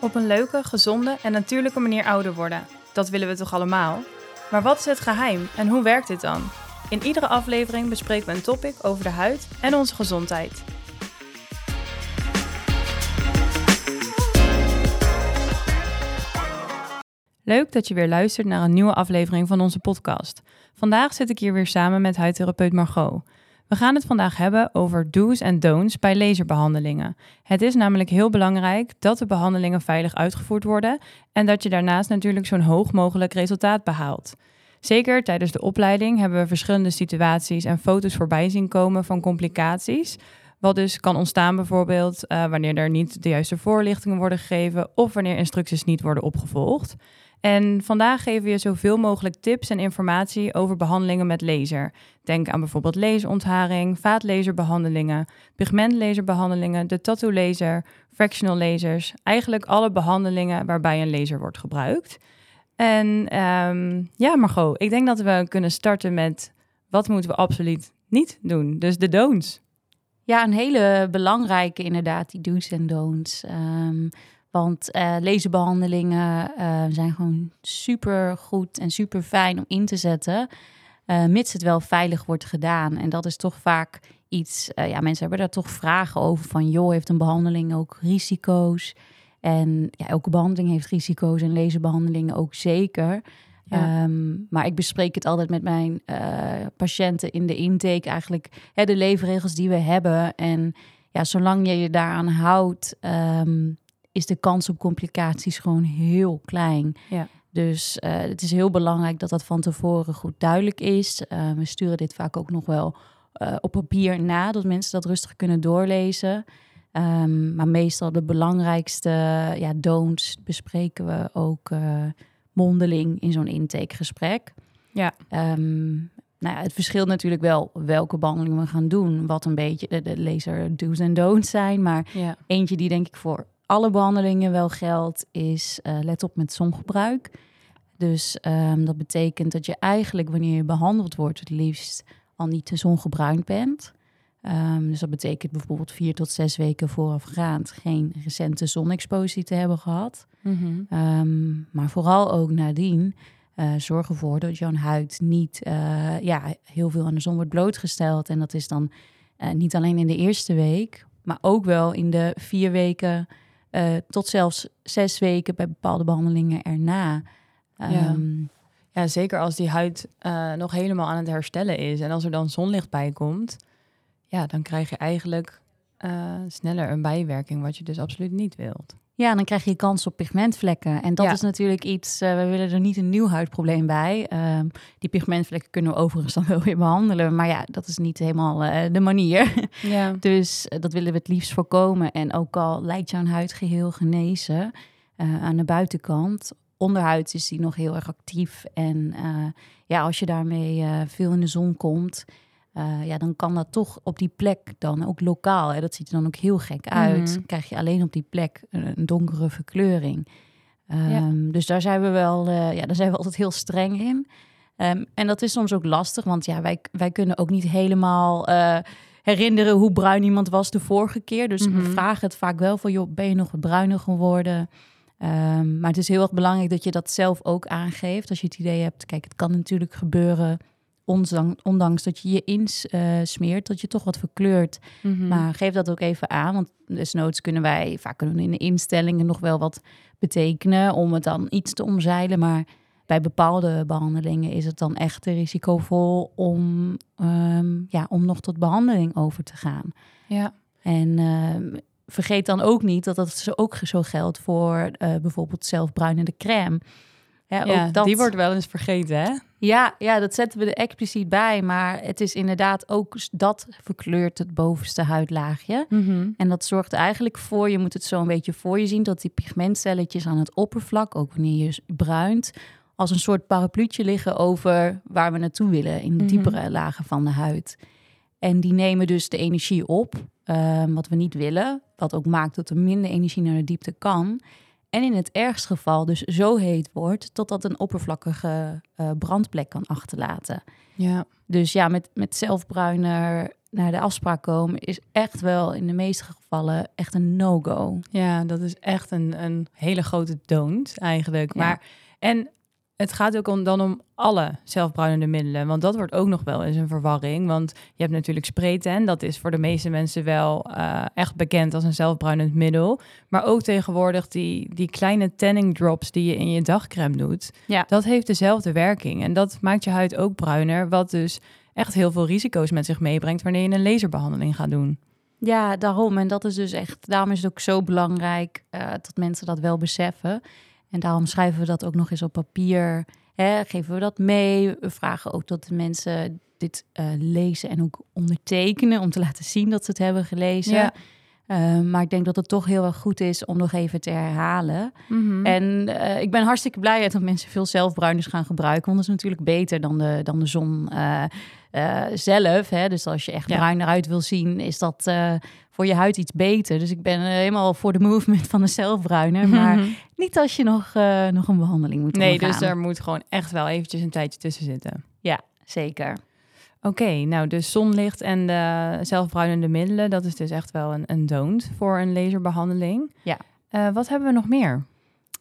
Op een leuke, gezonde en natuurlijke manier ouder worden. Dat willen we toch allemaal? Maar wat is het geheim en hoe werkt dit dan? In iedere aflevering bespreken we een topic over de huid en onze gezondheid. Leuk dat je weer luistert naar een nieuwe aflevering van onze podcast. Vandaag zit ik hier weer samen met huidtherapeut Margot. We gaan het vandaag hebben over do's en don'ts bij laserbehandelingen. Het is namelijk heel belangrijk dat de behandelingen veilig uitgevoerd worden en dat je daarnaast natuurlijk zo'n hoog mogelijk resultaat behaalt. Zeker tijdens de opleiding hebben we verschillende situaties en foto's voorbij zien komen van complicaties. Wat dus kan ontstaan bijvoorbeeld uh, wanneer er niet de juiste voorlichtingen worden gegeven of wanneer instructies niet worden opgevolgd. En vandaag geven we je zoveel mogelijk tips en informatie over behandelingen met laser. Denk aan bijvoorbeeld laserontharing, vaatlaserbehandelingen, pigmentlaserbehandelingen, de tattoo laser, fractional lasers. Eigenlijk alle behandelingen waarbij een laser wordt gebruikt. En um, ja, Margot, ik denk dat we kunnen starten met wat moeten we absoluut niet doen. Dus de don'ts. Ja, een hele belangrijke inderdaad, die do's en don'ts. Um, want uh, laserbehandelingen uh, zijn gewoon super goed en super fijn om in te zetten, uh, mits het wel veilig wordt gedaan. En dat is toch vaak iets, ja, mensen hebben daar toch vragen over van, joh, heeft een behandeling ook risico's? En ja, elke behandeling heeft risico's en laserbehandelingen ook zeker. Ja. Um, maar ik bespreek het altijd met mijn patiënten in de intake, eigenlijk hè, de leefregels die we hebben. En ja, zolang je je daaraan houdt, um, is de kans op complicaties gewoon heel klein. Ja. Dus uh, het is heel belangrijk dat dat van tevoren goed duidelijk is. Uh, we sturen dit vaak ook nog wel uh, op papier na, dat mensen dat rustig kunnen doorlezen. Um, maar meestal de belangrijkste ja, don'ts bespreken we ook mondeling in zo'n intakegesprek. Ja. Um, nou ja, het verschilt natuurlijk wel welke behandeling we gaan doen. Wat een beetje de, de laser do's en don'ts zijn. Maar ja. eentje die denk ik voor alle behandelingen wel geldt, is uh, let op met zongebruik. Dus um, dat betekent dat je eigenlijk wanneer je behandeld wordt, het liefst al niet te zongebruind bent. Um, dus dat betekent bijvoorbeeld vier tot zes weken voorafgaand geen recente zonexpositie te hebben gehad. Mm -hmm. um, maar vooral ook nadien uh, zorg ervoor dat jouw huid niet uh, ja, heel veel aan de zon wordt blootgesteld. En dat is dan uh, niet alleen in de eerste week, maar ook wel in de vier weken uh, tot zelfs zes weken bij bepaalde behandelingen erna. Ja. Ja, zeker als die huid uh, nog helemaal aan het herstellen is. En als er dan zonlicht bij komt, ja, dan krijg je eigenlijk uh, sneller een bijwerking, wat je dus absoluut niet wilt. Ja, dan krijg je kans op pigmentvlekken. En dat ja. is natuurlijk iets, uh, we willen er niet een nieuw huidprobleem bij. Um, die pigmentvlekken kunnen we overigens dan wel weer behandelen. Maar ja, dat is niet helemaal uh, de manier. Ja. dus uh, dat willen we het liefst voorkomen. En ook al lijkt jouw huid geheel genezen aan de buitenkant, onderhuid is die nog heel erg actief. En ja, als je daarmee veel in de zon komt, uh, ja, dan kan dat toch op die plek dan ook lokaal. Hè, dat ziet er dan ook heel gek uit. Mm. Krijg je alleen op die plek een, een donkere verkleuring. Um, ja. Dus daar zijn we wel, uh, ja, daar zijn we altijd heel streng in. Um, en dat is soms ook lastig, want ja, wij, wij kunnen ook niet helemaal uh, herinneren hoe bruin iemand was de vorige keer. Dus mm -hmm. we vragen het vaak wel van, joh, ben je nog wat bruiner geworden? Um, maar het is heel erg belangrijk dat je dat zelf ook aangeeft. Als je het idee hebt, kijk, het kan natuurlijk gebeuren ondanks dat je je insmeert, uh, dat je toch wat verkleurt. Mm -hmm. Maar geef dat ook even aan, want desnoods kunnen wij, vaak kunnen we in de instellingen nog wel wat betekenen om het dan iets te omzeilen. Maar bij bepaalde behandelingen is het dan echt risicovol om, um, ja, om nog tot behandeling over te gaan. Ja. En uh, vergeet dan ook niet dat dat ook zo geldt voor uh, bijvoorbeeld zelfbruinende crème. Ja, ja dat... die wordt wel eens vergeten, hè? Ja, ja, dat zetten we er expliciet bij. Maar het is inderdaad ook dat verkleurt het bovenste huidlaagje. Mm -hmm. En dat zorgt eigenlijk voor, je moet het zo een beetje voor je zien, dat die pigmentcelletjes aan het oppervlak, ook wanneer je bruint, als een soort parapluutje liggen over waar we naartoe willen, in de diepere mm -hmm. lagen van de huid. En die nemen dus de energie op, um, wat we niet willen, wat ook maakt dat er minder energie naar de diepte kan. En in het ergste geval dus zo heet wordt totdat een oppervlakkige uh, brandplek kan achterlaten. Ja. Dus ja, met, met zelfbruiner naar de afspraak komen, is echt wel in de meeste gevallen echt een no-go. Ja, dat is echt een, een hele grote don't eigenlijk. Ja. Maar, en het gaat ook om, dan om alle zelfbruinende middelen. Want dat wordt ook nog wel eens een verwarring. Want je hebt natuurlijk spraytan. Dat is voor de meeste mensen wel eh, echt bekend als een zelfbruinend middel. Maar ook tegenwoordig die, die kleine tanning drops die je in je dagcreme doet. Ja. Dat heeft dezelfde werking. En dat maakt je huid ook bruiner. Wat dus echt heel veel risico's met zich meebrengt wanneer je een laserbehandeling gaat doen. Ja, daarom. En dat is dus echt, daarom is het ook zo belangrijk eh, dat mensen dat wel beseffen. En daarom schrijven we dat ook nog eens op papier. Hè, geven we dat mee. We vragen ook dat de mensen dit eh, lezen en ook ondertekenen om te laten zien dat ze het hebben gelezen. Ja. Eh, maar ik denk dat het toch heel erg goed is om nog even te herhalen. Mhm. En eh, ik ben hartstikke blij dat mensen veel zelfbruiners gaan gebruiken. Want dat is natuurlijk beter dan de, dan de zon eh, eh, zelf. Hè? Dus als je echt Ja. bruin eruit wil zien, is dat voor je huid iets beter. Dus ik ben helemaal voor de movement van de zelfbruiner. Maar niet als je nog, nog een behandeling moet Nee, ondergaan. dus er moet gewoon echt wel eventjes een tijdje tussen zitten. Zeker. Oké, nou dus zonlicht en de zelfbruinende middelen, dat is dus echt wel een, een don't voor een laserbehandeling. Ja. Eh, wat hebben we nog meer?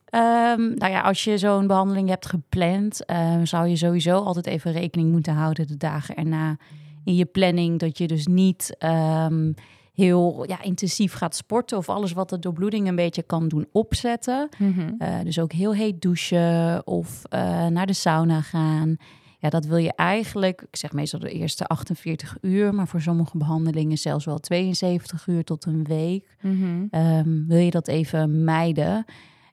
Ehm, nou ja, als je zo'n behandeling hebt gepland, eh, zou je sowieso altijd even rekening moeten houden de dagen erna in je planning. Dat je dus niet ehm, heel ja, intensief gaat sporten of alles wat de doorbloeding een beetje kan doen opzetten. Eh, dus ook heel heet douchen of eh, naar de sauna gaan. Ja, dat wil je eigenlijk, ik zeg meestal de eerste 48 uur, maar voor sommige behandelingen zelfs wel 72 uur tot een week. Mhm. Ehm, wil je dat even mijden?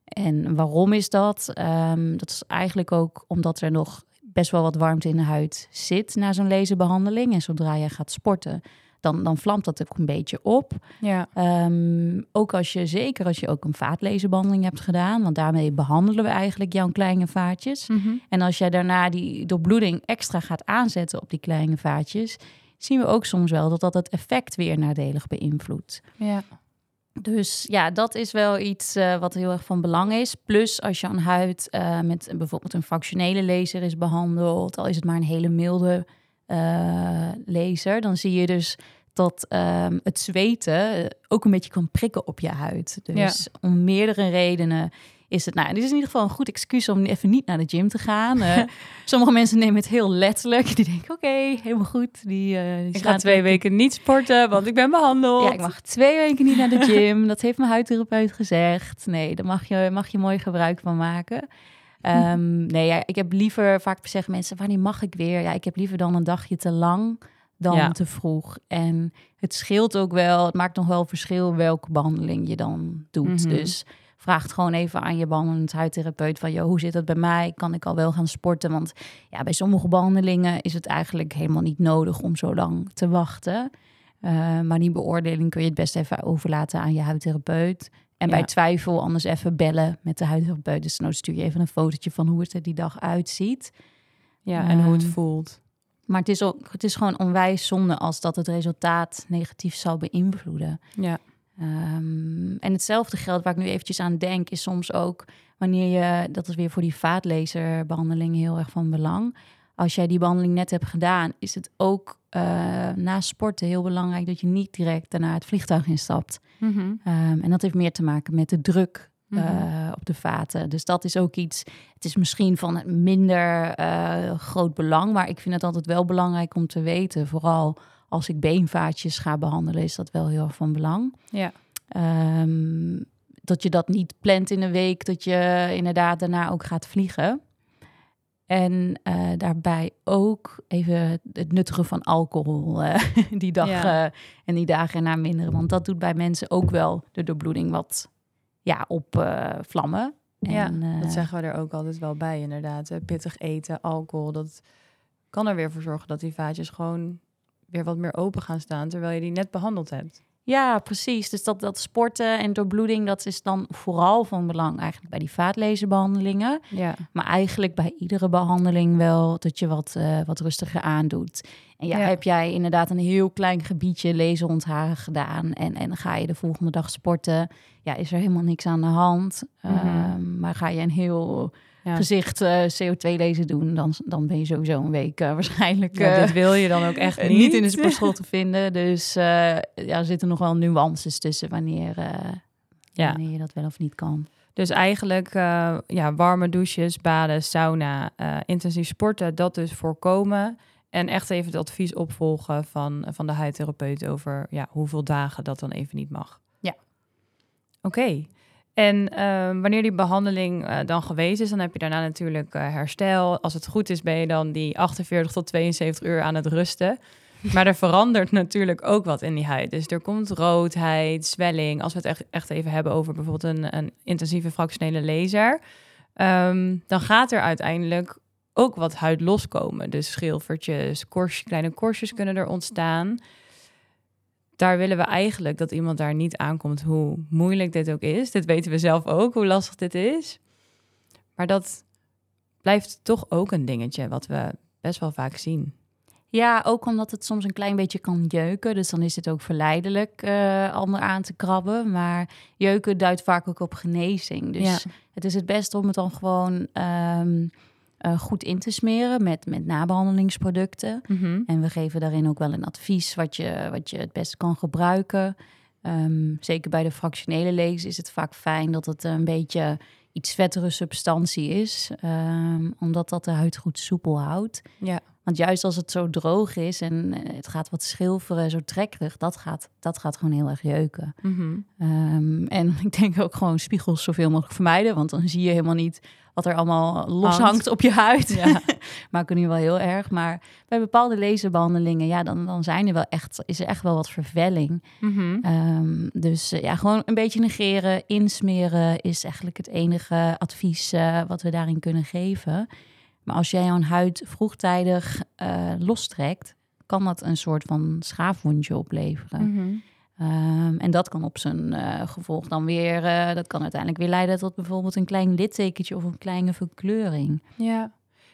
En waarom is dat? Ehm, dat is eigenlijk ook omdat er nog best wel wat warmte in de huid zit na zo'n laserbehandeling. En zodra je gaat sporten, dan, dan vlamt dat ook een beetje op. Ja. Ehm, ook als je, zeker als je ook een vaatlaserbehandeling hebt gedaan, want daarmee behandelen we eigenlijk jouw kleine vaatjes. Mhm. En als jij daarna die doorbloeding extra gaat aanzetten op die kleine vaatjes, zien we ook soms wel dat dat het effect weer nadelig beïnvloedt. ja. Dus ja, dat is wel iets eh, wat heel erg van belang is. Plus als je een huid eh, met bijvoorbeeld een fractionele laser is behandeld, al is het maar een hele milde eh, laser, dan zie je dus dat ehm, het zweten eh, ook een beetje kan prikken op je huid. Dus om meerdere redenen is het, nou, dit is in ieder geval een goed excuus om even niet naar de gym te gaan. Eh, sommige mensen nemen het heel letterlijk. Die denken, oké, helemaal goed. Die, die Ik ga twee weken niet sporten, want ik ben behandeld. ja, ik mag twee weken niet naar de gym. Dat heeft mijn huidtherapeut gezegd. Nee, daar mag je, mag je mooi gebruik van maken. Ehm, nee, ja, ik heb liever, vaak zeggen mensen, wanneer mag ik weer? Ja, ik heb liever dan een dagje te lang dan Ja. te vroeg. En het scheelt ook wel, het maakt nog wel verschil welke behandeling je dan doet. Mhm. Dus vraag gewoon even aan je behandelend huidtherapeut van, joh, hoe zit dat bij mij? Kan ik al wel gaan sporten? Want ja, bij sommige behandelingen is het eigenlijk helemaal niet nodig om zo lang te wachten. Eh, maar die beoordeling kun je het best even overlaten aan je huidtherapeut. En Ja. bij twijfel anders even bellen met de huidtherapeut. Dus dan stuur je even een fotootje van hoe het er die dag uitziet. Ja, en hoe het Ehm, voelt. Maar het is, ook, het is gewoon onwijs zonde als dat het resultaat negatief zou beïnvloeden. Ja. Ehm, en hetzelfde geldt waar ik nu eventjes aan denk, is soms ook wanneer je, dat is weer voor die vaatlaserbehandeling heel erg van belang. Als jij die behandeling net hebt gedaan, is het ook eh, na sporten heel belangrijk dat je niet direct daarna het vliegtuig instapt. Ehm, en dat heeft meer te maken met de druk Mhm. eh, op de vaten. Dus dat is ook iets. Het is misschien van minder eh, groot belang, maar ik vind het altijd wel belangrijk om te weten. Vooral als ik beenvaatjes ga behandelen, is dat wel heel erg van belang. Ja. Ehm, dat je dat niet plant in een week, dat je inderdaad daarna ook gaat vliegen. En eh, daarbij ook even het nuttigen van alcohol eh, die dag Ja. eh, en die dagen erna minderen. Want dat doet bij mensen ook wel de doorbloeding wat ja, op eh, vlammen. Ja, En, dat zeggen we er ook altijd wel bij, inderdaad. Pittig eten, alcohol, dat kan er weer voor zorgen dat die vaatjes gewoon weer wat meer open gaan staan, terwijl je die net behandeld hebt. Ja, precies. Dus dat, dat sporten en doorbloeding, dat is dan vooral van belang eigenlijk bij die vaatlaserbehandelingen. Ja. Maar eigenlijk bij iedere behandeling wel dat je wat, eh, wat rustiger aandoet. En ja, Ja. heb jij inderdaad een heel klein gebiedje laserontharen gedaan en, en ga je de volgende dag sporten, ja, is er helemaal niks aan de hand. Mhm. Ehm, maar ga je een heel Ja. gezicht eh, CO2-lezen doen, dan, dan ben je sowieso een week eh, waarschijnlijk Ja, eh, dit wil je dan ook echt eh, niet. niet in de sportschool te vinden. Dus eh, ja, er zitten nog wel nuances tussen wanneer, eh, Ja. wanneer je dat wel of niet kan. Dus eigenlijk eh, ja, warme douches, baden, sauna, eh, intensief sporten, dat dus voorkomen. En echt even het advies opvolgen van, van de huidtherapeut over ja, hoeveel dagen dat dan even niet mag. Ja. Oké. En eh, wanneer die behandeling eh, dan geweest is, dan heb je daarna natuurlijk eh, herstel. Als het goed is, ben je dan die 48 tot 72 uur aan het rusten. Maar er verandert natuurlijk ook wat in die huid. Dus er komt roodheid, zwelling. Als we het echt, even hebben over bijvoorbeeld een, een intensieve fractionele laser, ehm, dan gaat er uiteindelijk ook wat huid loskomen. Dus schilfertjes, kleine korstjes kunnen er ontstaan. Daar willen we eigenlijk dat iemand daar niet aankomt, hoe moeilijk dit ook is. Dit weten we zelf ook, hoe lastig dit is. Maar dat blijft toch ook een dingetje wat we best wel vaak zien. Ja, ook omdat het soms een klein beetje kan jeuken. Dus dan is het ook verleidelijk eh om eraan te krabben. Maar jeuken duidt vaak ook op genezing. Dus Ja. het is het beste om het dan gewoon ehm, eh, goed in te smeren met, met nabehandelingsproducten. En we geven daarin ook wel een advies wat je, wat je het beste kan gebruiken. Ehm, zeker bij de fractionele lees is het vaak fijn dat het een beetje iets vettere substantie is. ehm, omdat dat de huid goed soepel houdt. Ja. Want juist als het zo droog is en eh, het gaat wat schilferen, zo trekkerig, dat gaat, dat gaat gewoon heel erg jeuken. Mhm. Ehm, en ik denk ook gewoon spiegels zoveel mogelijk vermijden, want dan zie je helemaal niet wat er allemaal los Hangt. hangt op je huid. Ja. maar nu wel heel erg. Maar bij bepaalde laserbehandelingen, ja, dan, dan zijn er wel echt, is er echt wel wat vervelling. Mhm. Ehm, dus eh, ja, gewoon een beetje negeren, insmeren is eigenlijk het enige advies eh, wat we daarin kunnen geven. Maar als jij jouw huid vroegtijdig eh, lostrekt, kan dat een soort van schaafwondje opleveren. Mhm. Ehm, en dat kan op zijn eh, gevolg dan weer, eh, dat kan uiteindelijk weer leiden tot bijvoorbeeld een klein littekentje of een kleine verkleuring. Ja.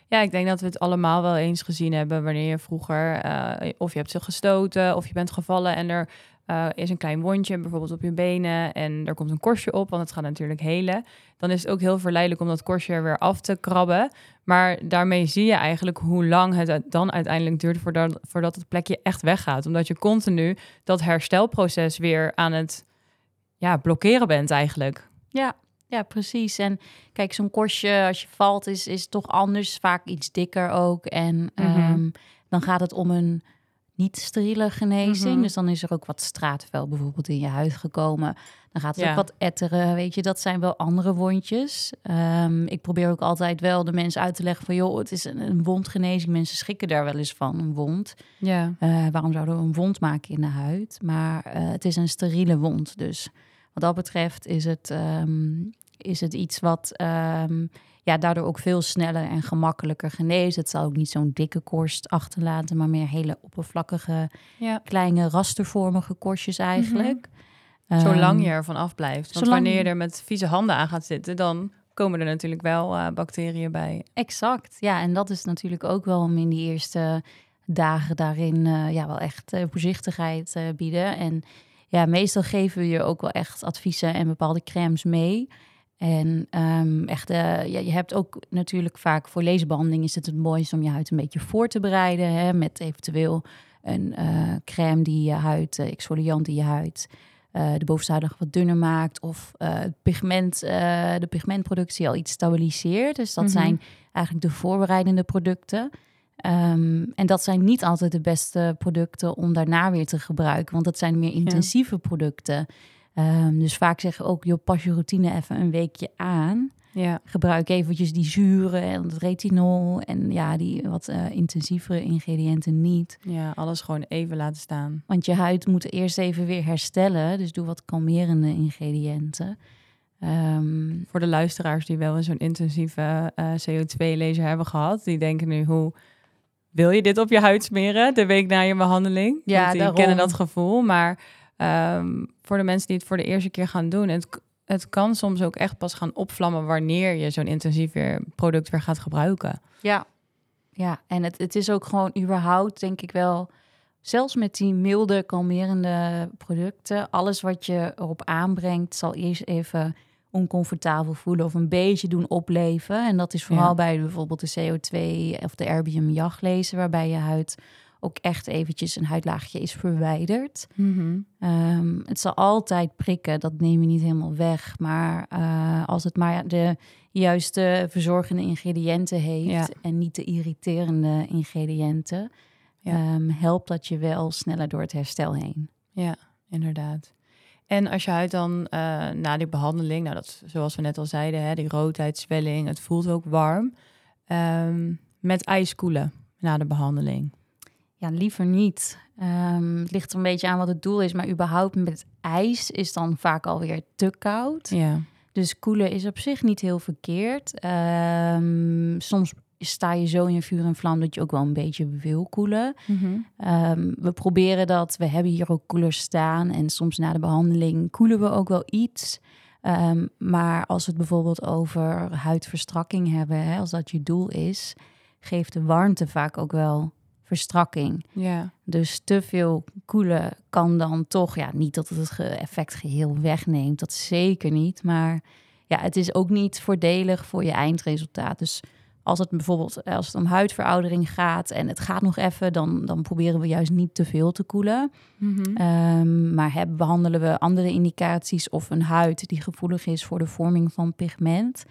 Ja, ik denk dat we het allemaal wel eens gezien hebben wanneer je vroeger, eh, of je hebt ze gestoten, of je bent gevallen en er eh, is een klein wondje, bijvoorbeeld op je benen, en er komt een korstje op, want het gaat natuurlijk helen. Dan is het ook heel verleidelijk om dat korstje er weer af te krabben. Maar daarmee zie je eigenlijk hoe lang het dan uiteindelijk duurt voordat, voordat het plekje echt weggaat. Omdat je continu dat herstelproces weer aan het ja, blokkeren bent eigenlijk. Ja, ja, precies. En kijk, zo'n korstje als je valt is, is toch anders, vaak iets dikker ook. En ehm, dan gaat het om een niet steriele genezing. Mhm. Dus dan is er ook wat straatvuil bijvoorbeeld in je huid gekomen. Dan gaat het Ja. ook wat etteren, weet je. Dat zijn wel andere wondjes. Ehm, ik probeer ook altijd wel de mensen uit te leggen van... joh, het is een, een wondgenezing. Mensen schrikken daar wel eens van, een wond. Ja. Eh, waarom zouden we een wond maken in de huid? Maar eh, het is een steriele wond. Dus wat dat betreft is het, ehm, is het iets wat ehm, ja, daardoor ook veel sneller en gemakkelijker geneest. Het zal ook niet zo'n dikke korst achterlaten, maar meer hele oppervlakkige, ja. kleine rastervormige korstjes eigenlijk. Zolang Ehm, je ervan afblijft. Want zolang- wanneer je er met vieze handen aan gaat zitten, dan komen er natuurlijk wel eh, bacteriën bij. Exact, ja. En dat is natuurlijk ook wel om in die eerste dagen daarin eh, ja, wel echt eh, voorzichtigheid bieden. En ja, meestal geven we je ook wel echt adviezen en bepaalde crèmes mee. En ehm, echt, eh, ja, je hebt ook natuurlijk vaak voor laserbehandeling is het het mooiste om je huid een beetje voor te bereiden. Hè, met eventueel een eh, crème die je huid, eh, exfoliant die je huid de bovenste nog wat dunner maakt. Of het pigment, de pigmentproductie al iets stabiliseert. Dus dat Mhm. zijn eigenlijk de voorbereidende producten. Ehm, en dat zijn niet altijd de beste producten om daarna weer te gebruiken. Want dat zijn meer intensieve producten. Ehm, dus vaak zeggen ook, joh, pas je routine even een weekje aan. Ja. Gebruik eventjes die zuren en het retinol. En ja, die wat eh, intensievere ingrediënten niet. ja, alles gewoon even laten staan. Want je huid moet eerst even weer herstellen. Dus doe wat kalmerende ingrediënten. Ehm, Voor de luisteraars die wel eens zo'n intensieve eh, CO2-laser hebben gehad, die denken nu hoe wil je dit op je huid smeren de week na je behandeling? Ja, Want die daarom. kennen dat gevoel. Maar ehm, voor de mensen die het voor de eerste keer gaan doen, het, het kan soms ook echt pas gaan opvlammen wanneer je zo'n intensief weer product weer gaat gebruiken. ja. ja, en het, het is ook gewoon überhaupt, denk ik wel... Zelfs met die milde, kalmerende producten... alles wat je erop aanbrengt, zal eerst even oncomfortabel voelen of een beetje doen opleven. En dat is vooral Ja. bij bijvoorbeeld de CO2 of de erbium jachtlezen, waarbij je huid ook echt eventjes een huidlaagje is verwijderd. Mhm. Ehm, het zal altijd prikken, dat neem je niet helemaal weg. Maar eh, als het maar de juiste verzorgende ingrediënten heeft Ja. en niet de irriterende ingrediënten, Ja. ehm, helpt dat je wel sneller door het herstel heen. Ja, inderdaad. En als je huid dan eh, na die behandeling, nou dat zoals we net al zeiden, hè, die roodheid, zwelling, het voelt ook warm. Ehm, met ijs koelen na de behandeling. Ja, liever niet. Ehm, het ligt er een beetje aan wat het doel is, maar überhaupt met ijs is dan vaak alweer te koud. Ja. Dus koelen is op zich niet heel verkeerd. Ehm, soms sta je zo in je vuur en vlam dat je ook wel een beetje wil koelen. Mhm. Ehm, we proberen dat. We hebben hier ook koelers staan. En soms na de behandeling koelen we ook wel iets. Maar als we het bijvoorbeeld over huidverstrakking hebben, hè, als dat je doel is, geeft de warmte vaak ook wel verstrakking. Ja. Dus te veel koelen kan dan toch, ja, niet dat het effect geheel wegneemt, dat zeker niet. Maar ja, het is ook niet voordelig voor je eindresultaat. Dus als het bijvoorbeeld als het om huidveroudering gaat en het gaat nog even, dan, dan proberen we juist niet te veel te koelen. Mhm. Ehm, maar hebben, behandelen we andere indicaties of een huid die gevoelig is voor de vorming van pigment,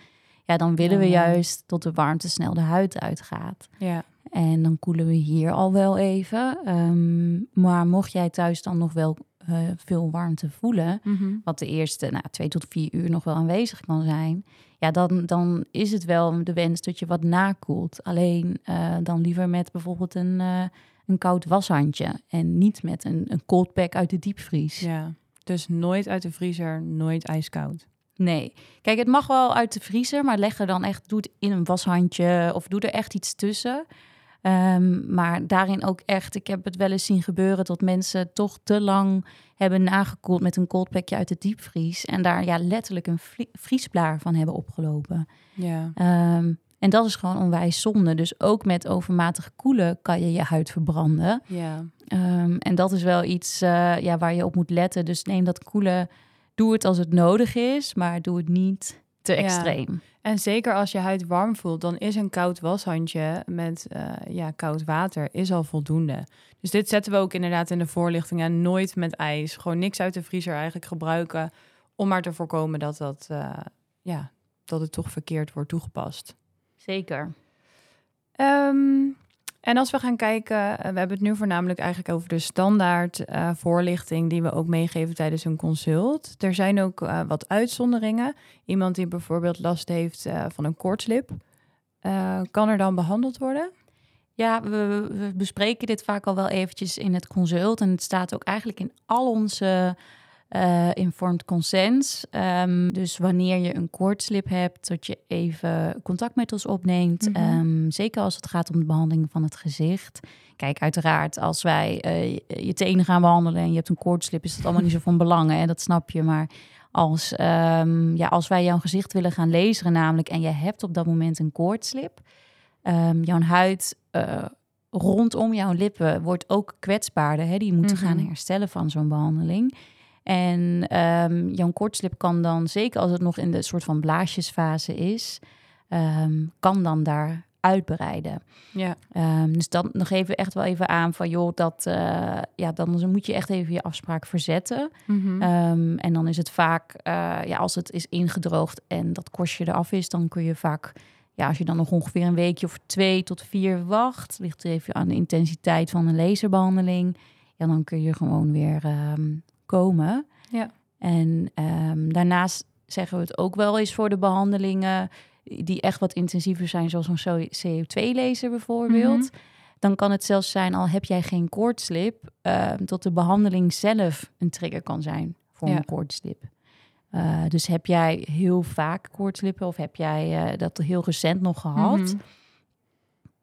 ja, dan willen we juist dat de warmte snel de huid uitgaat. ja. En dan koelen we hier al wel even. Ehm, maar mocht jij thuis dan nog wel eh, veel warmte voelen, Mhm. wat de eerste nou, twee tot vier uur nog wel aanwezig kan zijn, ja, dan, dan is het wel de wens dat je wat nakoelt. Alleen eh, dan liever met bijvoorbeeld een, eh, een koud washandje en niet met een, een cold pack uit de diepvries. ja. Dus nooit uit de vriezer, nooit ijskoud. Nee. Kijk, het mag wel uit de vriezer, maar leg er dan echt, doe het in een washandje of doe er echt iets tussen. Ehm, maar daarin ook echt, ik heb het wel eens zien gebeuren dat mensen toch te lang hebben nagekoeld met een coldpackje uit de diepvries. En daar ja, letterlijk een vriesblaar van hebben opgelopen. Ja. Ehm, en dat is gewoon onwijs zonde. Dus ook met overmatig koelen kan je je huid verbranden. Ja. Ehm, en dat is wel iets eh, ja, waar je op moet letten. Dus neem dat koelen, doe het als het nodig is, maar doe het niet te Ja. extreem. En zeker als je huid warm voelt, dan is een koud washandje met eh, ja, koud water is al voldoende. Dus dit zetten we ook inderdaad in de voorlichting en nooit met ijs. Gewoon niks uit de vriezer eigenlijk gebruiken om maar te voorkomen dat, dat, eh, ja, dat het toch verkeerd wordt toegepast. Zeker. Ehm, en als we gaan kijken, eh, we hebben het nu voornamelijk eigenlijk over de standaard eh, voorlichting die we ook meegeven tijdens een consult. Er zijn ook eh, wat uitzonderingen. Iemand die bijvoorbeeld last heeft van een koortslip, kan er dan behandeld worden? Ja, we bespreken dit vaak al wel eventjes in het consult. En het staat ook eigenlijk in al onze eh informed consents. Ehm, dus wanneer je een koortslip hebt, dat je even contact met ons opneemt. Mhm. Ehm, zeker als het gaat om de behandeling van het gezicht. Kijk, uiteraard, als wij eh, je tenen gaan behandelen en je hebt een koortslip, is dat allemaal niet zo van belang. Hè? Dat snap je. Maar als, ehm, ja, als wij jouw gezicht willen gaan lezen, namelijk, en je hebt op dat moment een koortslip, jouw huid eh, rondom jouw lippen wordt ook kwetsbaarder. Hè? Die moeten Mhm. gaan herstellen van zo'n behandeling. En ehm, jouw kortslip kan dan, zeker als het nog in de soort van blaasjesfase is, ehm, kan dan daar uitbreiden. Ja, Ehm, dus dan nog even echt wel even aan van joh, dat eh, ja, dan moet je echt even je afspraak verzetten. Mhm. Ehm, en dan is het vaak, eh, ja, als het is ingedroogd en dat korstje eraf is, dan kun je vaak, ja, als je dan nog ongeveer een weekje of twee tot vier wacht, ligt er even aan de intensiteit van een laserbehandeling, ja, dan kun je gewoon weer komen. Ja. En ehm, daarnaast zeggen we het ook wel eens voor de behandelingen die echt wat intensiever zijn, zoals een CO2-laser bijvoorbeeld. Mhm. Dan kan het zelfs zijn, al heb jij geen koortslip, eh, dat de behandeling zelf een trigger kan zijn voor Ja. een koortslip. Eh, dus heb jij heel vaak koortslippen of heb jij eh, dat heel recent nog gehad? Mhm.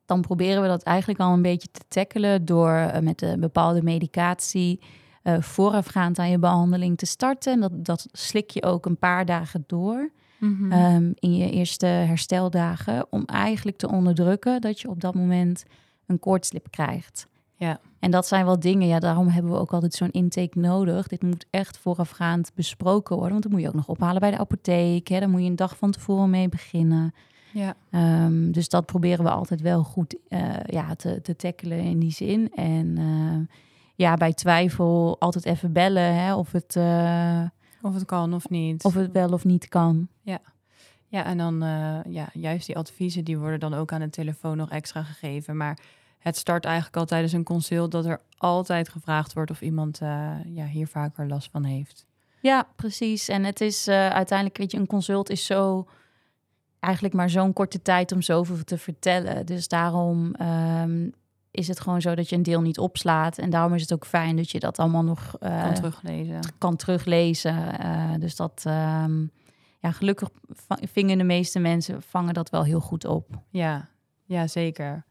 Dan proberen we dat eigenlijk al een beetje te tackelen door eh, met een bepaalde medicatie eh, voorafgaand aan je behandeling te starten. En dat, dat slik je ook een paar dagen door Mhm. ehm, in je eerste hersteldagen. Om eigenlijk te onderdrukken dat je op dat moment een koortslip krijgt. Ja. En dat zijn wel dingen, ja, daarom hebben we ook altijd zo'n intake nodig. Dit moet echt voorafgaand besproken worden, want dan moet je ook nog ophalen bij de apotheek. Hè? Daar moet je een dag van tevoren mee beginnen. Ja. Ehm, dus dat proberen we altijd wel goed eh, ja, te, te tackelen in die zin. En eh, ja, bij twijfel altijd even bellen hè, of, het, eh, Of het kan of niet. of het wel of niet kan. Ja, en dan uh, ja, juist die adviezen die worden dan ook aan de telefoon nog extra gegeven. Maar het start eigenlijk al tijdens een consult dat er altijd gevraagd wordt of iemand uh, ja, hier vaker last van heeft. Ja, precies. En het is uh, uiteindelijk, weet je, een consult is zo eigenlijk maar zo'n korte tijd om zoveel te vertellen. Dus daarom um, is het gewoon zo dat je een deel niet opslaat. En daarom is het ook fijn dat je dat allemaal nog kan teruglezen. Kan teruglezen. dus dat. Um, ja, gelukkig vingen de meeste mensen vangen dat wel heel goed op. Ja, ja zeker.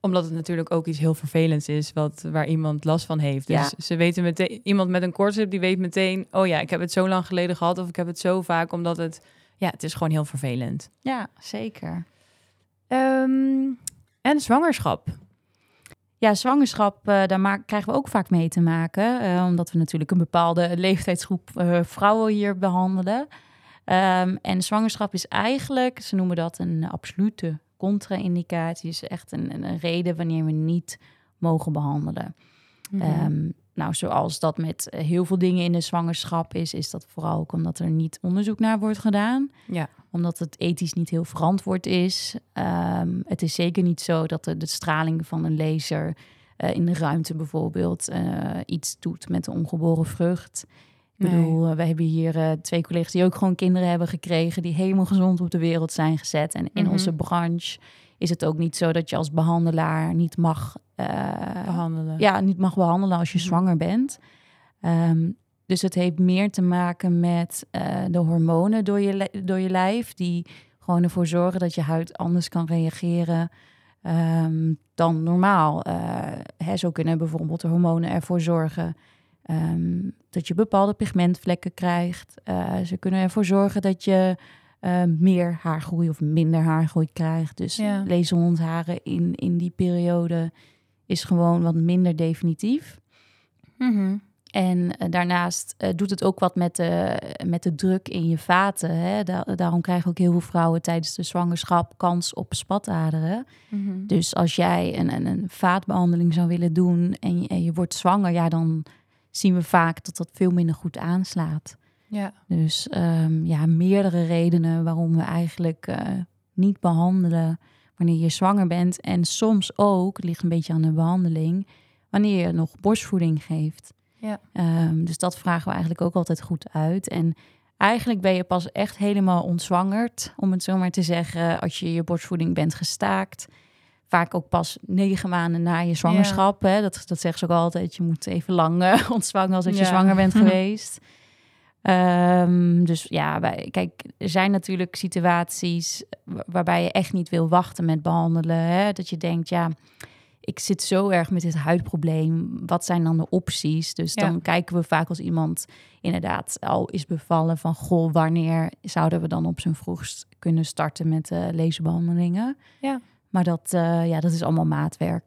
Omdat het natuurlijk ook iets heel vervelends is wat, waar iemand last van heeft. Dus Ja. ze weten meteen, iemand met een kortslip die weet meteen, oh ja, ik heb het zo lang geleden gehad of ik heb het zo vaak, omdat het, ja, het is gewoon heel vervelend. Ja, zeker. Ehm, en zwangerschap. Ja, zwangerschap, eh, daar maak, krijgen we ook vaak mee te maken. eh, omdat we natuurlijk een bepaalde leeftijdsgroep eh, vrouwen hier behandelen. Um, en zwangerschap is eigenlijk, ze noemen dat een absolute contra-indicatie. is echt een, een, reden wanneer we niet mogen behandelen. Mhm. Mm -hmm. um, nou, zoals dat met heel veel dingen in de zwangerschap is, is dat vooral ook omdat er niet onderzoek naar wordt gedaan. Ja. Omdat het ethisch niet heel verantwoord is. Um, het is zeker niet zo dat de, de straling van een laser uh, in de ruimte bijvoorbeeld uh, iets doet met de ongeboren vrucht. Ik bedoel, we hebben hier uh, twee collega's die ook gewoon kinderen hebben gekregen, die helemaal gezond op de wereld zijn gezet. En in Mhm. onze branche is het ook niet zo dat je als behandelaar niet mag, uh, behandelen. ja, niet mag behandelen als je Mhm. zwanger bent. Um, dus het heeft meer te maken met uh, de hormonen door je, door je lijf, die gewoon ervoor zorgen dat je huid anders kan reageren um, dan normaal. Uh, hè, zo kunnen bijvoorbeeld de hormonen ervoor zorgen um, dat je bepaalde pigmentvlekken krijgt. Ze kunnen ervoor zorgen dat je uh, meer haargroei of minder haargroei krijgt. Dus Ja. in, in die periode is gewoon wat minder definitief. Mhm. En uh, daarnaast uh, doet het ook wat met de, met de druk in je vaten. Hè? Da daarom krijgen ook heel veel vrouwen tijdens de zwangerschap kans op spataderen. Mhm. Dus als jij een, een, een vaatbehandeling zou willen doen en je, en je wordt zwanger, ja, dan zien we vaak dat dat veel minder goed aanslaat. Ja. Dus um, ja, meerdere redenen waarom we eigenlijk uh, niet behandelen wanneer je zwanger bent. En soms ook, het ligt een beetje aan de behandeling, wanneer je nog borstvoeding geeft. Ja. Um, dus dat vragen we eigenlijk ook altijd goed uit. En eigenlijk ben je pas echt helemaal ontzwangerd, om het zo maar te zeggen, als je je borstvoeding bent gestaakt. Vaak ook pas negen maanden na je zwangerschap. Ja. Hè? Dat, dat zeggen ze ook altijd. Je moet even lang uh, ontzwangen als dat Ja. je zwanger bent geweest. Um, dus ja, wij, kijk, er zijn natuurlijk situaties waarbij je echt niet wil wachten met behandelen. Hè? Dat je denkt, ja, ik zit zo erg met dit huidprobleem. Wat zijn dan de opties? Dus Ja. dan kijken we vaak als iemand inderdaad al is bevallen van... goh, wanneer zouden we dan op zijn vroegst kunnen starten met uh, laserbehandelingen? Ja. Maar dat, uh, ja, dat is allemaal maatwerk.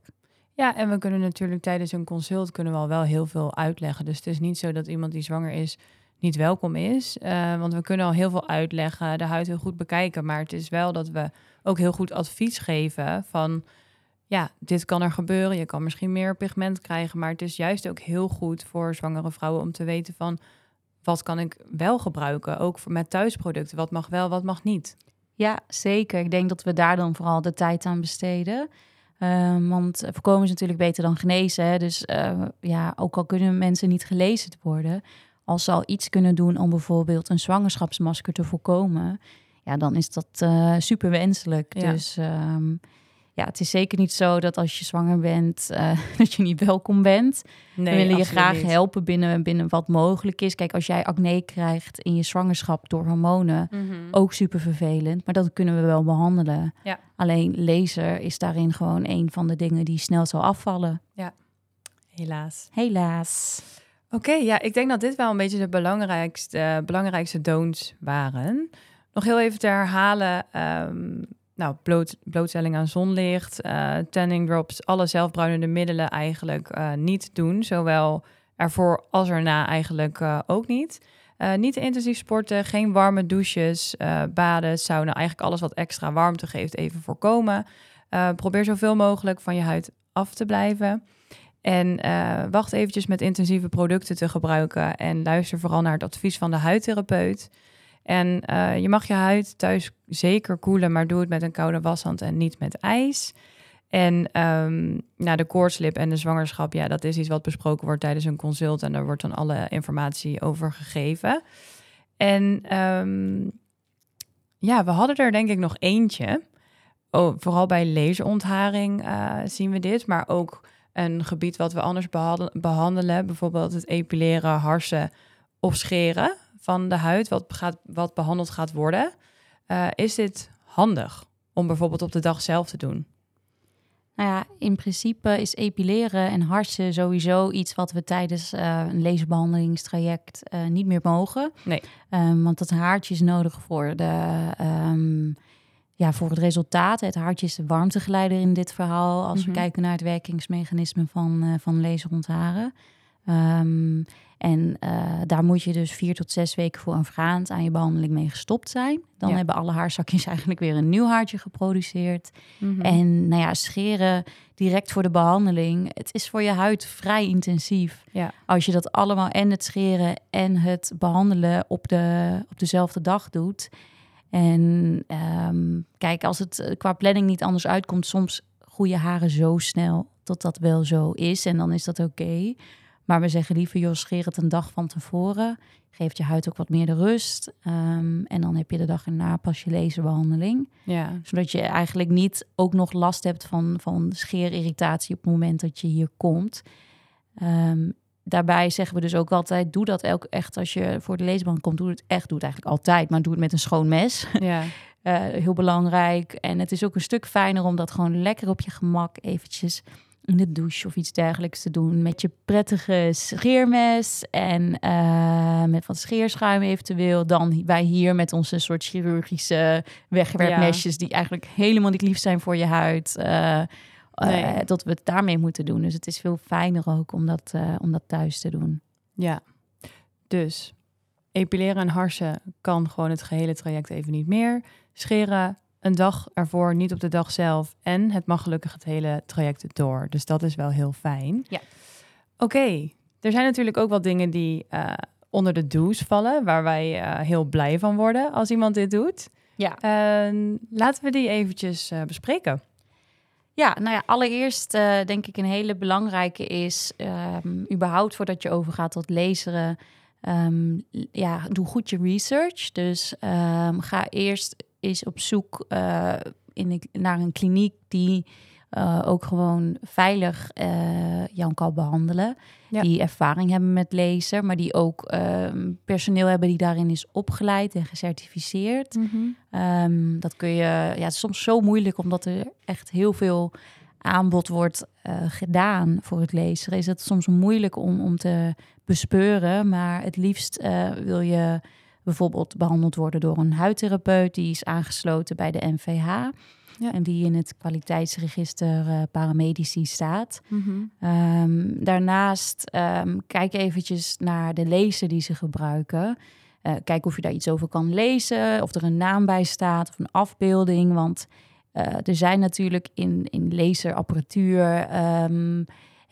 Ja, en we kunnen natuurlijk tijdens een consult kunnen we al wel heel veel uitleggen. Dus het is niet zo dat iemand die zwanger is niet welkom is. Uh, want we kunnen al heel veel uitleggen, de huid heel goed bekijken. Maar het is wel dat we ook heel goed advies geven van... ja, dit kan er gebeuren. Je kan misschien meer pigment krijgen. Maar het is juist ook heel goed voor zwangere vrouwen om te weten van... wat kan ik wel gebruiken, ook voor met thuisproducten. Wat mag wel, wat mag niet. Ja, zeker. Ik denk dat we daar dan vooral de tijd aan besteden. Um, want voorkomen is natuurlijk beter dan genezen. Hè? Dus uh, ja, ook al kunnen mensen niet gelezen worden... als ze al iets kunnen doen om bijvoorbeeld een zwangerschapsmasker te voorkomen... ja, dan is dat uh, super wenselijk. Ja. Dus um, ja, het is zeker niet zo dat als je zwanger bent... Uh, dat je niet welkom bent. Nee, We willen je graag niet. helpen binnen, binnen wat mogelijk is. Kijk, als jij acne krijgt in je zwangerschap door hormonen... Mhm. ook super vervelend, maar dat kunnen we wel behandelen. Ja. Alleen laser is daarin gewoon een van de dingen die snel zal afvallen. Helaas. Helaas. Oké, ja, ik denk dat dit wel een beetje de belangrijkste, belangrijkste don'ts waren. Nog heel even te herhalen. ehm, nou, bloot, blootstelling aan zonlicht, uh, tanning drops, alle zelfbruinende middelen eigenlijk uh, niet doen. Zowel ervoor als erna eigenlijk uh, ook niet. niet te intensief sporten, geen warme douches, baden, sauna, eigenlijk alles wat extra warmte geeft, even voorkomen. probeer zoveel mogelijk van je huid af te blijven. En wacht eventjes met intensieve producten te gebruiken en luister vooral naar het advies van de huidtherapeut. En uh, je mag je huid thuis zeker koelen, maar doe het met een koude washand en niet met ijs. En um, de koortslip en de zwangerschap, ja, dat is iets wat besproken wordt tijdens een consult. En daar wordt dan alle informatie over gegeven. En um, ja, we hadden er denk ik nog eentje. Oh, vooral bij laserontharing uh, zien we dit, maar ook een gebied wat we anders behandelen. Bijvoorbeeld het epileren, harsen of scheren van de huid, wat, gaat, wat behandeld gaat worden. Uh, is dit handig om bijvoorbeeld op de dag zelf te doen? Nou ja, in principe is epileren en harsen sowieso iets wat we tijdens uh, een laserbehandelingstraject uh, niet meer mogen. Nee. Um, want dat haartje is nodig voor, de, um, ja, voor het resultaat. Het haartje is de warmtegeleider in dit verhaal. Als mm -hmm. we mhm. kijken naar het werkingsmechanisme van, uh, van laserontharen. Um, en uh, daar moet je dus vier tot zes weken voor een vraand aan je behandeling mee gestopt zijn. Dan ja. hebben alle haarzakjes eigenlijk weer een nieuw haartje geproduceerd. Mm -hmm. En nou ja, scheren direct voor de behandeling. Het is voor je huid vrij intensief. Ja. Als je dat allemaal en het scheren en het behandelen op, de, op dezelfde dag doet. En um, kijk, als het qua planning niet anders uitkomt, soms groeien haren zo snel dat dat wel zo is. En dan is dat oké. Okay. Maar we zeggen liever, joh, scheer het een dag van tevoren. Geeft je huid ook wat meer de rust. Um, en dan heb je de dag erna pas je laserbehandeling. Ja. Zodat je eigenlijk niet ook nog last hebt van, van scheerirritatie op het moment dat je hier komt. Um, daarbij zeggen we dus ook altijd, doe dat elk echt als je voor de leesband komt. Doe het echt, doe het eigenlijk altijd, maar doe het met een schoon mes. Ja. Uh, heel belangrijk. En het is ook een stuk fijner om dat gewoon lekker op je gemak eventjes in de douche of iets dergelijks te doen. Met je prettige scheermes en uh, met wat scheerschuim eventueel. Dan wij hier met onze soort chirurgische wegwerpmesjes... Ja. die eigenlijk helemaal niet lief zijn voor je huid. Uh, nee. uh, dat we het daarmee moeten doen. Dus het is veel fijner ook om dat, om dat thuis te doen. Ja, dus epileren en harsen kan gewoon het gehele traject even niet meer. Scheren een dag ervoor, niet op de dag zelf. En het mag gelukkig het hele traject door. Dus dat is wel heel fijn. Ja. Oké, okay. er zijn natuurlijk ook wel dingen die uh, onder de do's vallen, waar wij uh, heel blij van worden als iemand dit doet. Ja. Uh, laten we die eventjes eh, bespreken. Ja, nou ja, allereerst denk ik een hele belangrijke is, um, überhaupt voordat je overgaat tot lezen, um, ja, doe goed je research. Dus um, ga eerst is op zoek uh, in naar een kliniek die uh, ook gewoon veilig uh, jou kan behandelen. Ja. Die ervaring hebben met lezen, maar die ook um, personeel hebben die daarin is opgeleid en gecertificeerd. Mm -hmm. um, dat kun je, ja, het is soms zo moeilijk omdat er echt heel veel aanbod wordt gedaan voor het lezen. Is het soms moeilijk om, om te bespeuren, maar het liefst wil je bijvoorbeeld behandeld worden door een huidtherapeut die is aangesloten bij de NVH. Ja. En die in het kwaliteitsregister uh, paramedici staat. Mm -hmm. um, daarnaast um, kijk eventjes naar de lezer die ze gebruiken. Uh, kijk of je daar iets over kan lezen, of er een naam bij staat of een afbeelding. Want uh, er zijn natuurlijk in, in laserapparatuur um,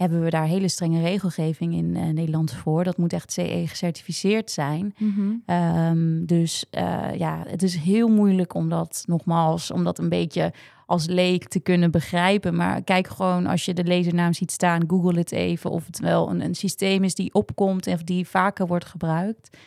hebben we daar hele strenge regelgeving in uh, Nederland voor. Dat moet echt CE gecertificeerd zijn. Mm -hmm. um, dus uh, ja, het is heel moeilijk om dat nogmaals, om dat een beetje als leek te kunnen begrijpen. Maar kijk gewoon als je de lezernaam ziet staan, google het even of het wel een, een systeem is die opkomt of die vaker wordt gebruikt.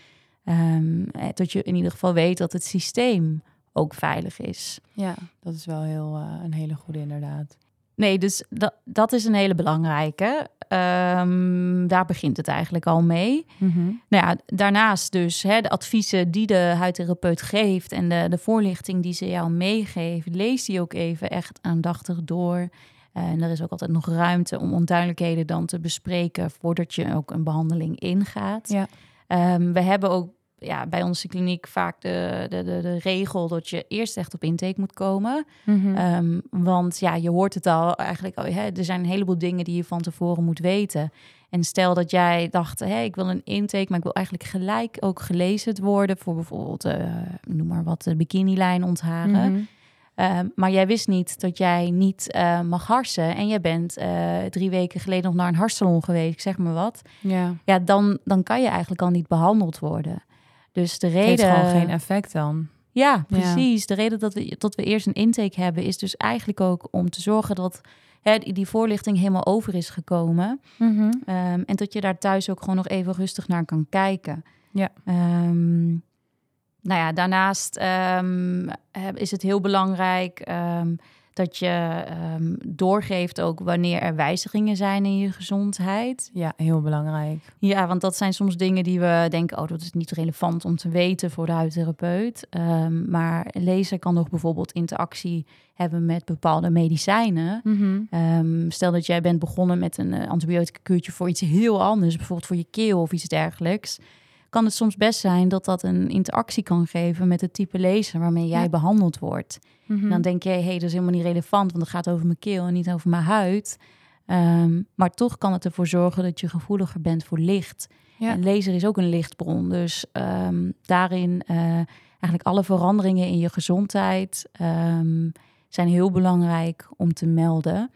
Um, dat je in ieder geval weet dat het systeem ook veilig is. Ja, dat is wel heel uh, een hele goede inderdaad. Nee, dus dat, dat is een hele belangrijke. Um, daar begint het eigenlijk al mee. Mm -hmm. Nou ja, daarnaast dus hè, de adviezen die de huidtherapeut geeft en de, de voorlichting die ze jou meegeeft, lees die ook even echt aandachtig door. En er is ook altijd nog ruimte om onduidelijkheden dan te bespreken voordat je ook een behandeling ingaat. Ja. Um, we hebben ook ja, bij onze kliniek vaak de, de, de, de regel dat je eerst echt op intake moet komen. Mhm. Ehm, want ja, je hoort het al eigenlijk al. Hè, er zijn een heleboel dingen die je van tevoren moet weten. En stel dat jij dacht, hé, ik wil een intake, maar ik wil eigenlijk gelijk ook gelezen worden voor bijvoorbeeld, eh, noem maar wat, de bikinilijn ontharen. Mhm. Ehm, maar jij wist niet dat jij niet eh, mag harsen. En jij bent eh, drie weken geleden nog naar een harssalon geweest, zeg maar wat. Ja. Ja, dan, dan kan je eigenlijk al niet behandeld worden. Dus de Het heeft reden. gewoon geen effect dan. Ja, precies. De reden dat we, dat we eerst een intake hebben, is dus eigenlijk ook om te zorgen dat hè, die voorlichting helemaal over is gekomen. Mhm. Ehm, en dat je daar thuis ook gewoon nog even rustig naar kan kijken. Ja. Ehm, nou ja, daarnaast ehm, is het heel belangrijk dat je ehm, doorgeeft ook wanneer er wijzigingen zijn in je gezondheid. Ja, heel belangrijk. Ja, want dat zijn soms dingen die we denken, oh, dat is niet relevant om te weten voor de huidtherapeut. Ehm, maar een lezer kan nog bijvoorbeeld interactie hebben met bepaalde medicijnen. Mhm. Ehm, stel dat jij bent begonnen met een eh, antibiotica kuurtje voor iets heel anders, bijvoorbeeld voor je keel of iets dergelijks. Kan het soms best zijn dat dat een interactie kan geven met het type lezer waarmee jij Ja. behandeld wordt. Mhm. Dan denk je, hé, hey, dat is helemaal niet relevant, want het gaat over mijn keel en niet over mijn huid. Ehm, maar toch kan het ervoor zorgen dat je gevoeliger bent voor licht. Ja. En laser is ook een lichtbron. Dus ehm, daarin eh, eigenlijk alle veranderingen in je gezondheid ehm, zijn heel belangrijk om te melden.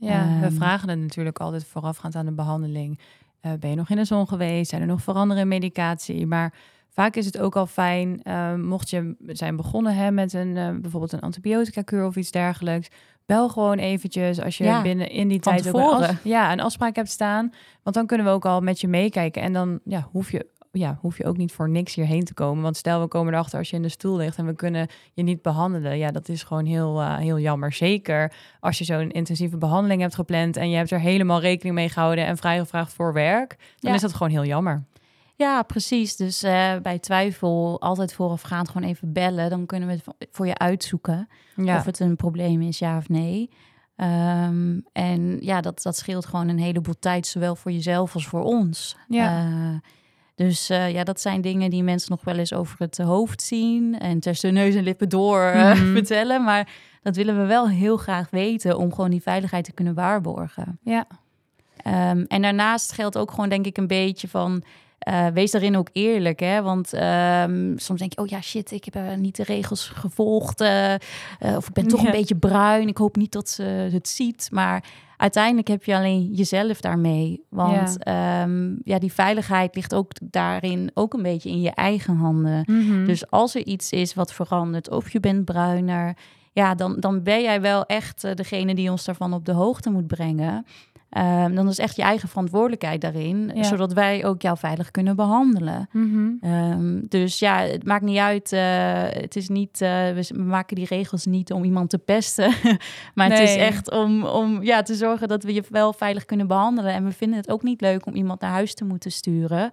Ja, we vragen het natuurlijk altijd voorafgaand aan de behandeling. Eh, ben je nog in de zon geweest? Zijn er nog veranderen in medicatie? Maar vaak is het ook al fijn, eh, mocht je zijn begonnen hè, met een, eh, bijvoorbeeld een antibiotica-kuur of iets dergelijks. Bel gewoon eventjes als je Ja, binnen in die tijd ook een, ja, een afspraak hebt staan. Want dan kunnen we ook al met je meekijken. En dan ja, hoef je ja, hoef je ook niet voor niks hierheen te komen. Want stel, we komen erachter als je in de stoel ligt en we kunnen je niet behandelen. Ja, dat is gewoon heel, eh, heel jammer. Zeker als je zo'n intensieve behandeling hebt gepland en je hebt er helemaal rekening mee gehouden en vrijgevraagd voor werk. Dan Ja. is dat gewoon heel jammer. Ja, precies. Dus eh, bij twijfel altijd voorafgaand gewoon even bellen. Dan kunnen we het voor je uitzoeken Ja, of het een probleem is, ja of nee. Ehm, en ja, dat, dat scheelt gewoon een heleboel tijd, zowel voor jezelf als voor ons. Ja. Eh, dus eh, ja, dat zijn dingen die mensen nog wel eens over het hoofd zien en tussen neus en lippen door eh, Mhm. vertellen. Maar dat willen we wel heel graag weten om gewoon die veiligheid te kunnen waarborgen. ja. Ehm, en daarnaast geldt ook gewoon, denk ik, een beetje van. eh, wees daarin ook eerlijk, hè? Want ehm, soms denk je, oh ja, shit, ik heb eh, niet de regels gevolgd. eh, eh, of ik ben toch Ja. een beetje bruin. Ik hoop niet dat ze het ziet. Maar uiteindelijk heb je alleen jezelf daarmee. Want ja. ja, die veiligheid ligt ook daarin ook een beetje in je eigen handen. Mhm. Dus als er iets is wat verandert, of je bent bruiner, ja, dan, dan ben jij wel echt eh, degene die ons daarvan op de hoogte moet brengen. Ehm, dan is echt je eigen verantwoordelijkheid daarin, Ja. zodat wij ook jou veilig kunnen behandelen. Mhm. Ehm, dus ja, het maakt niet uit. eh, het is niet, eh, we, maken die regels niet om iemand te pesten. maar het is echt om, om ja, te zorgen dat we je wel veilig kunnen behandelen. En we vinden het ook niet leuk om iemand naar huis te moeten sturen.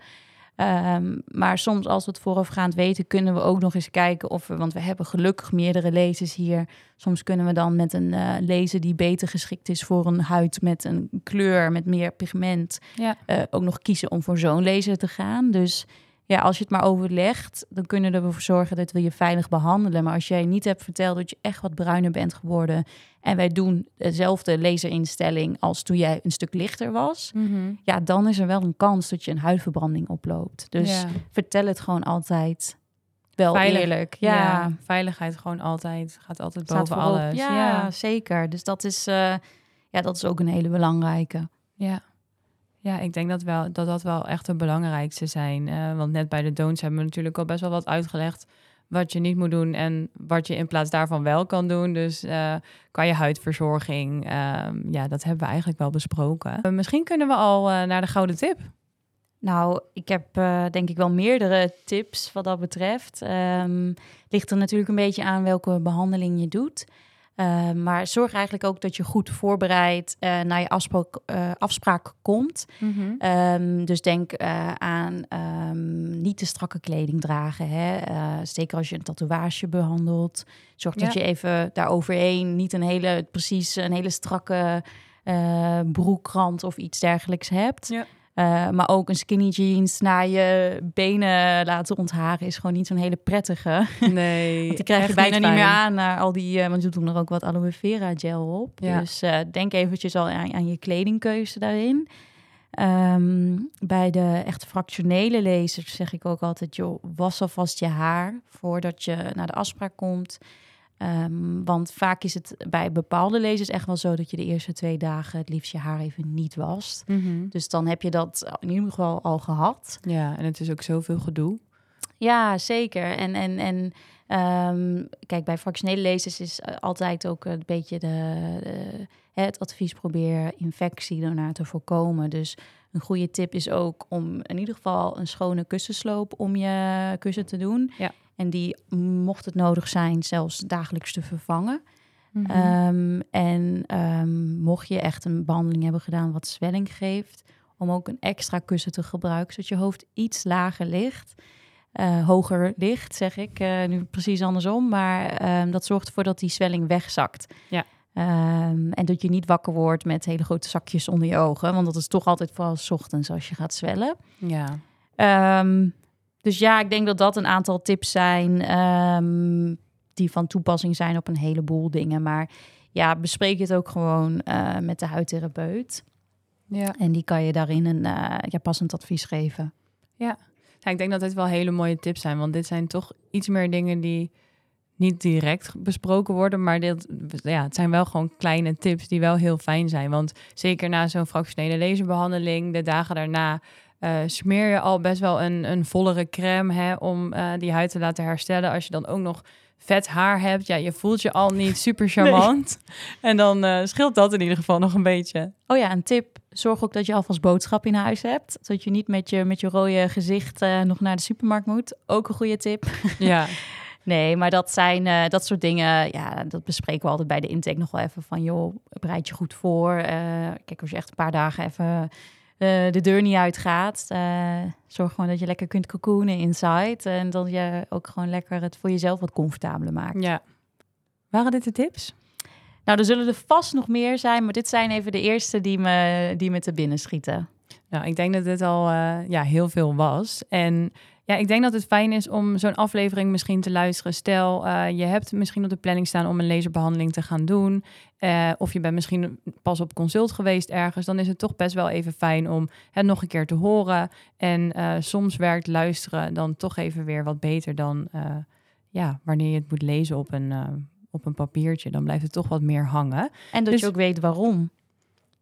Ehm, maar soms als we het voorafgaand weten, kunnen we ook nog eens kijken of we, want we hebben gelukkig meerdere lezers hier. Soms kunnen we dan met een eh lezer die beter geschikt is voor een huid met een kleur, met meer pigment, Ja. eh, ook nog kiezen om voor zo'n laser te gaan. Dus ja, als je het maar overlegt, dan kunnen we ervoor zorgen dat we je veilig behandelen. Maar als jij niet hebt verteld dat je echt wat bruiner bent geworden en wij doen dezelfde laserinstelling als toen jij een stuk lichter was, Mhm. ja, dan is er wel een kans dat je een huidverbranding oploopt. Dus Ja. vertel het gewoon altijd wel Veilig. eerlijk. Ja. Ja, veiligheid gewoon altijd, gaat altijd staat boven alles. Ja, ja. zeker. Dus dat is, eh, ja, dat is ook een hele belangrijke. Ja. Ja, ik denk dat, wel, dat dat wel echt de belangrijkste zijn. Eh, want net bij de don'ts hebben we natuurlijk al best wel wat uitgelegd wat je niet moet doen en wat je in plaats daarvan wel kan doen. Dus eh qua je huidverzorging, ehm, ja, dat hebben we eigenlijk wel besproken. Eh, misschien kunnen we al naar de gouden tip. Nou, ik heb denk ik wel meerdere tips wat dat betreft. Ehm ligt er natuurlijk een beetje aan welke behandeling je doet. Eh, maar zorg eigenlijk ook dat je goed voorbereid eh, naar je afspraak, eh, afspraak komt. Ehm, dus denk eh, aan ehm, niet te strakke kleding dragen. Hè? Zeker als je een tatoeage behandelt. Zorg dat je even daaroverheen niet een hele, precies een hele strakke broekrand of iets dergelijks hebt. Ja. Uh, maar ook een skinny jeans naar je benen laten ontharen is gewoon niet zo'n hele prettige. Nee. want die krijg je bijna niet, meer aan naar al die. Uh, want ze doen er ook wat aloe vera gel op. Ja. Dus uh, denk eventjes al aan, aan, je kledingkeuze daarin. Um, bij de echt fractionele lezers zeg ik ook altijd: joh, was alvast je haar voordat je naar de afspraak komt. Um, want vaak is het bij bepaalde lezers echt wel zo dat je de eerste twee dagen het liefst je haar even niet wast. Mm -hmm. Dus dan heb je dat in ieder geval al gehad. Ja, en het is ook zoveel gedoe. Ja, zeker. En, en, en um, kijk, bij fractionele lezers is altijd ook een beetje de, de, het advies probeer infectie daarna te voorkomen. Dus een goede tip is ook om in ieder geval een schone kussensloop om je kussen te doen. Ja. En die, mocht het nodig zijn, zelfs dagelijks te vervangen. Mhm. Um, en um, mocht je echt een behandeling hebben gedaan wat zwelling geeft, om ook een extra kussen te gebruiken, zodat je hoofd iets lager ligt. Uh, hoger ligt, zeg ik. Uh, nu precies andersom. Maar um, dat zorgt ervoor dat die zwelling wegzakt. Ja. en dat je niet wakker wordt met hele grote zakjes onder je ogen. Want dat is toch altijd vooral s ochtends als je gaat zwellen. Ja. Dus ja, ik denk dat dat een aantal tips zijn um, die van toepassing zijn op een heleboel dingen. Maar ja, bespreek het ook gewoon uh, met de huidtherapeut. Ja. En die kan je daarin een uh, ja, passend advies geven. Ja. ja, ik denk dat dit wel hele mooie tips zijn. Want dit zijn toch iets meer dingen die niet direct besproken worden. Maar dit, ja, het zijn wel gewoon kleine tips die wel heel fijn zijn. Want zeker na zo'n fractionele laserbehandeling, de dagen daarna uh, smeer je al best wel een, een vollere crème hè, om uh, die huid te laten herstellen. Als je dan ook nog vet haar hebt, ja, je voelt je al niet super charmant. Nee. En dan uh, scheelt dat in ieder geval nog een beetje. Oh ja, een tip. Zorg ook dat je alvast boodschap in huis hebt. Zodat je niet met je, met je rode gezicht nog naar de supermarkt moet. Ook een goede tip. Ja. Nee, maar dat zijn uh, dat soort dingen. Ja, dat bespreken we altijd bij de intake nog wel even van joh, bereid je goed voor. Uh, kijk, als je echt een paar dagen even de deur niet uitgaat, zorg gewoon dat je lekker kunt cocoonen inside en dat je ook gewoon lekker het voor jezelf wat comfortabeler maakt. Ja. Waren dit de tips? Nou, er zullen er vast nog meer zijn, maar dit zijn even de eerste die me, die me te binnen schieten. Nou, ik denk dat dit al ja, heel veel was. En ja, ik denk dat het fijn is om zo'n aflevering misschien te luisteren. Stel, uh, je hebt misschien op de planning staan om een laserbehandeling te gaan doen. Uh, of je bent misschien pas op consult geweest ergens. Dan is het toch best wel even fijn om het nog een keer te horen. En uh, soms werkt luisteren dan toch even weer wat beter dan ja, wanneer je het moet lezen op een, op een papiertje. Dan blijft het toch wat meer hangen. En dat dus, je ook weet waarom.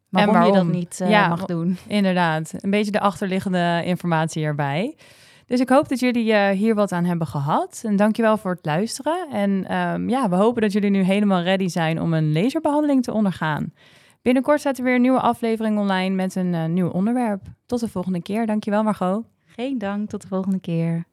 Waarom, en waarom je dat niet ja, mag doen. Inderdaad, een beetje de achterliggende informatie erbij. Dus ik hoop dat jullie uh, hier wat aan hebben gehad. En dankjewel voor het luisteren. En um, ja, we hopen dat jullie nu helemaal ready zijn om een laserbehandeling te ondergaan. Binnenkort staat er weer een nieuwe aflevering online met een uh, nieuw onderwerp. Tot de volgende keer. Dankjewel Margot. Geen dank, tot de volgende keer.